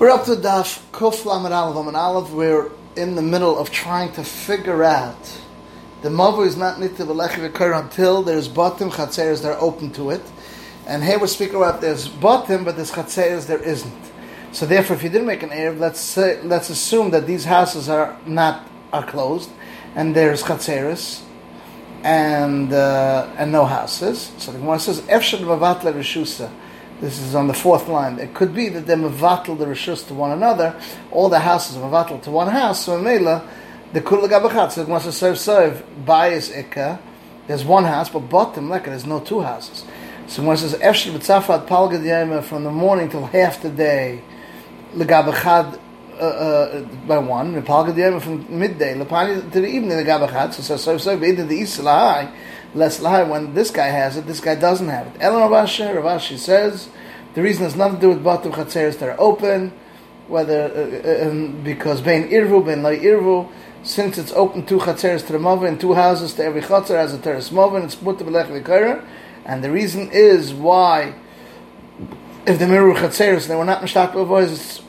We're up to Daf Kuf Lamed Aleph Lamed Aleph. We're in the middle of trying to figure out the Mavu is not Nitiv Alechi occur until there's Batim Chatzeres that are open to it. And here we're speaking about there's Batim, but there's Chatzeres there isn't. So therefore, if you didn't make an Erev, let's say, let's assume that these houses are not are closed, and there's Chatzeres, and uh, and no houses. So the Gemara says Efshad Vavatla Rishusa. This is on the fourth line. It could be that they mevatel the rishus to one another. All the houses are mevatel to one house. So Mela, the kul gabachat. So once a serve serve bias ikka, there's one house, but bottom leka there's no two houses. So it says efshir b'tzafat palgad from the morning till half the day, legabachad uh, uh, by one, palgad from midday, lepani to the evening legabachad. So serve serve either the east lahai less lie when this guy has it, this guy doesn't have it. Ellen Ravashi, Ravashi says the reason has nothing to do with Batu Chatzeres that are open, whether uh, uh, um, because Bein Irvu, Bein Lai Irvu, since it's open two Chatzeres to the Mova and two houses to every Chatzer as a Teres and it's Belech V'Kaira, and the reason is why if the Miru Chatzeres they were not Mishtak B'Avoiz, it's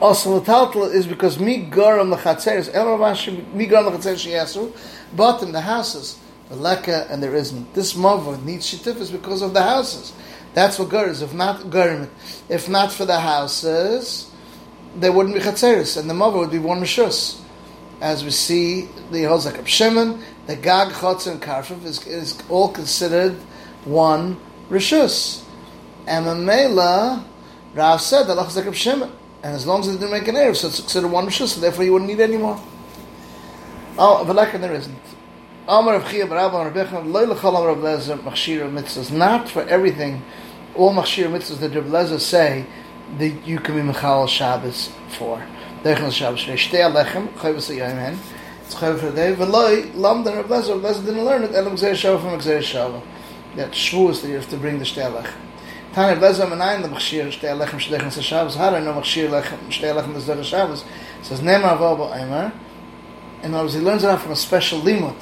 also the is because mi garam the chatzeres el ravashi mi garam the chatzeres sheyasu, but in the houses the leka and there isn't. This mavur needs shitifis because of the houses. That's what gar is. If not garim, if not for the houses, there wouldn't be chatzeris, and the mother would be one mishus. As we see, the Hozak Shimon, the Gag, Chotz, and Karfif is, is all considered one rishus. And Mamela, Rav said that Hozak Shimon, and as long as it didn't make an error, so it's considered one rishus, so therefore you wouldn't need any more. Oh, but like there isn't. Amar of Chia Barabba Rabbecha Loy Lechol Amar Rav Lezer Machshir Mitzvahs. Not for everything, all Machshir Mitzvahs that Rav Lezer say that you can be Mechal Shabbos for. Deichel Shabbos. Shtei Alechem Chayvus Yayim It's Chayv for the day. V'loy Lam Den Rav Lezer. Rav Lezer didn't learn it. Elam Gzeir Shavah from Gzeir Shavah. That Shavuos that you have to bring the Shtei Alechem. Tanya Lezer Menayin the Machshir Shtei Alechem Shdeichel Shabbos. How do I know Shtei Alechem he learns it from a special limud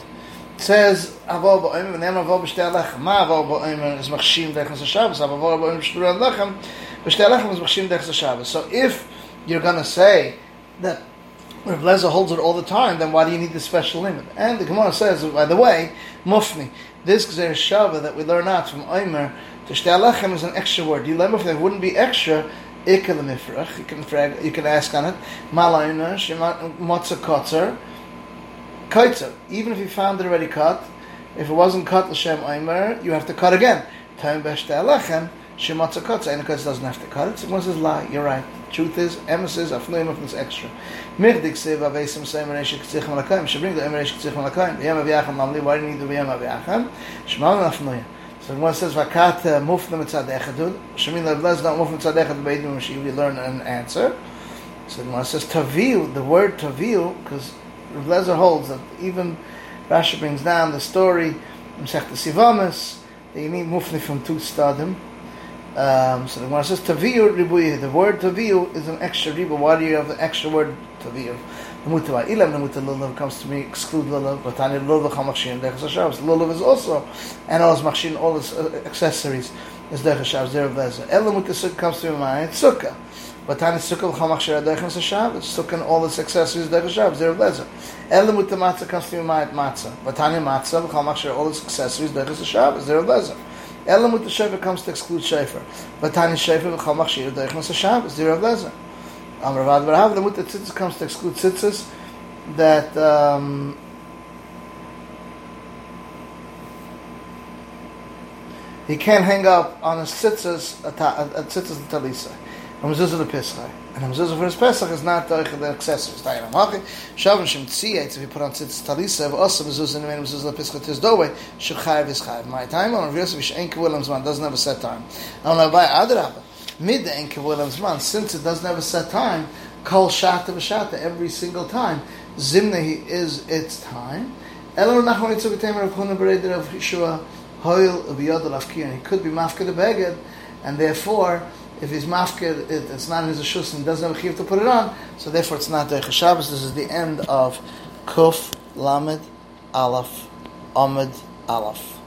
says avol ba'omer v'nem avol b'shtei alechem. Ma avol ba'omer is machshim dechas Shabbos. Avol ba'omer b'shtei alechem. B'shtei alechem is machshim dechas Shabbos. So if you're going to say that Rav Lezer holds it all the time, then why do you need the special limit? And the Gemara says, by the way, mufni, this Gzer Shava that we learn out from Omer to Shtei Alechem is an extra word. You learn if there wouldn't be extra, Ikel Mifrach, you can, frag, you can ask on it, Malayna, Shema Motza Kotzer, kaitzer. Even if you found it already cut, if it wasn't cut l'shem aimer, you have to cut again. Time beshte alechem shematza kotza. And the doesn't have to cut it. One says lie. You're right. Truth is, emesis afnoim of this extra. Mirdik sev avesim say emeresh k'tzichem alakayim. Should bring the emeresh k'tzichem alakayim. V'yam aviyachem lamli. Why do you need the v'yam aviyachem? Shemalim afnoim. So one says vakat mufna mitzad echadud. Shemin levlez not mufna mitzad echad beidim. You learn an answer. So one says taviu. The word taviu because Lezer holds that even Rashi brings down the story in Sechta Sivamis that you need mufni from two stadim. Um, so the Gemara says taviyu ribuyi. The word taviyu is an extra ribu. Why do you have the extra word taviyu? Namutava ilam namuta lulav comes to me exclude lulav. But tani lulav chamachshin dechas hashavs. Lulav is also and all his machshin, all his uh, accessories is dechas hashavs. Of Lezer. Elam comes to my mind sukkah. But Tani Sukkah l'chamach shir adaychim s'shabbos. Sukkah and all its accessories adaychim shabbos. They're lezer. Elam with the matzah comes to mayat matzah. But Tani matzah l'chamach shir all its accessories adaychim shabbos. They're lezer. Elam with the shefer comes to exclude shefer. But Tani shefer l'chamach shir adaychim shabbos. They're lezer. Amravad v'rahav. The with the tzitzis comes to exclude tzitzis that um, he can't hang up on his tzitzis a, a, a tzitzis talisa. A mezuzah the Pesach. And a mezuzah for his Pesach is not the accessories. Tayin amachi, shavim shem tziyah, if you put on tzitz talisa, but also mezuzah the main mezuzah the Pesach tis dowe, shukhayev is chayev. My time on Rav Yosef, Enke Williams man, doesn't have a set time. I don't know why Adrabah, mid the Enke Williams man, since it doesn't have a set time, kol shata v'shata, every single time, zimna is its time. Elo yitzuk v'tem Rav of Yeshua, hoil v'yod al he could be mafka the beged, and therefore, if he's mafkir, it, it's not in his shus and doesn't have a chiv to put it on, so therefore it's not Derech Shabbos. This is the end of Kuf Lamed Aleph Amid Aleph.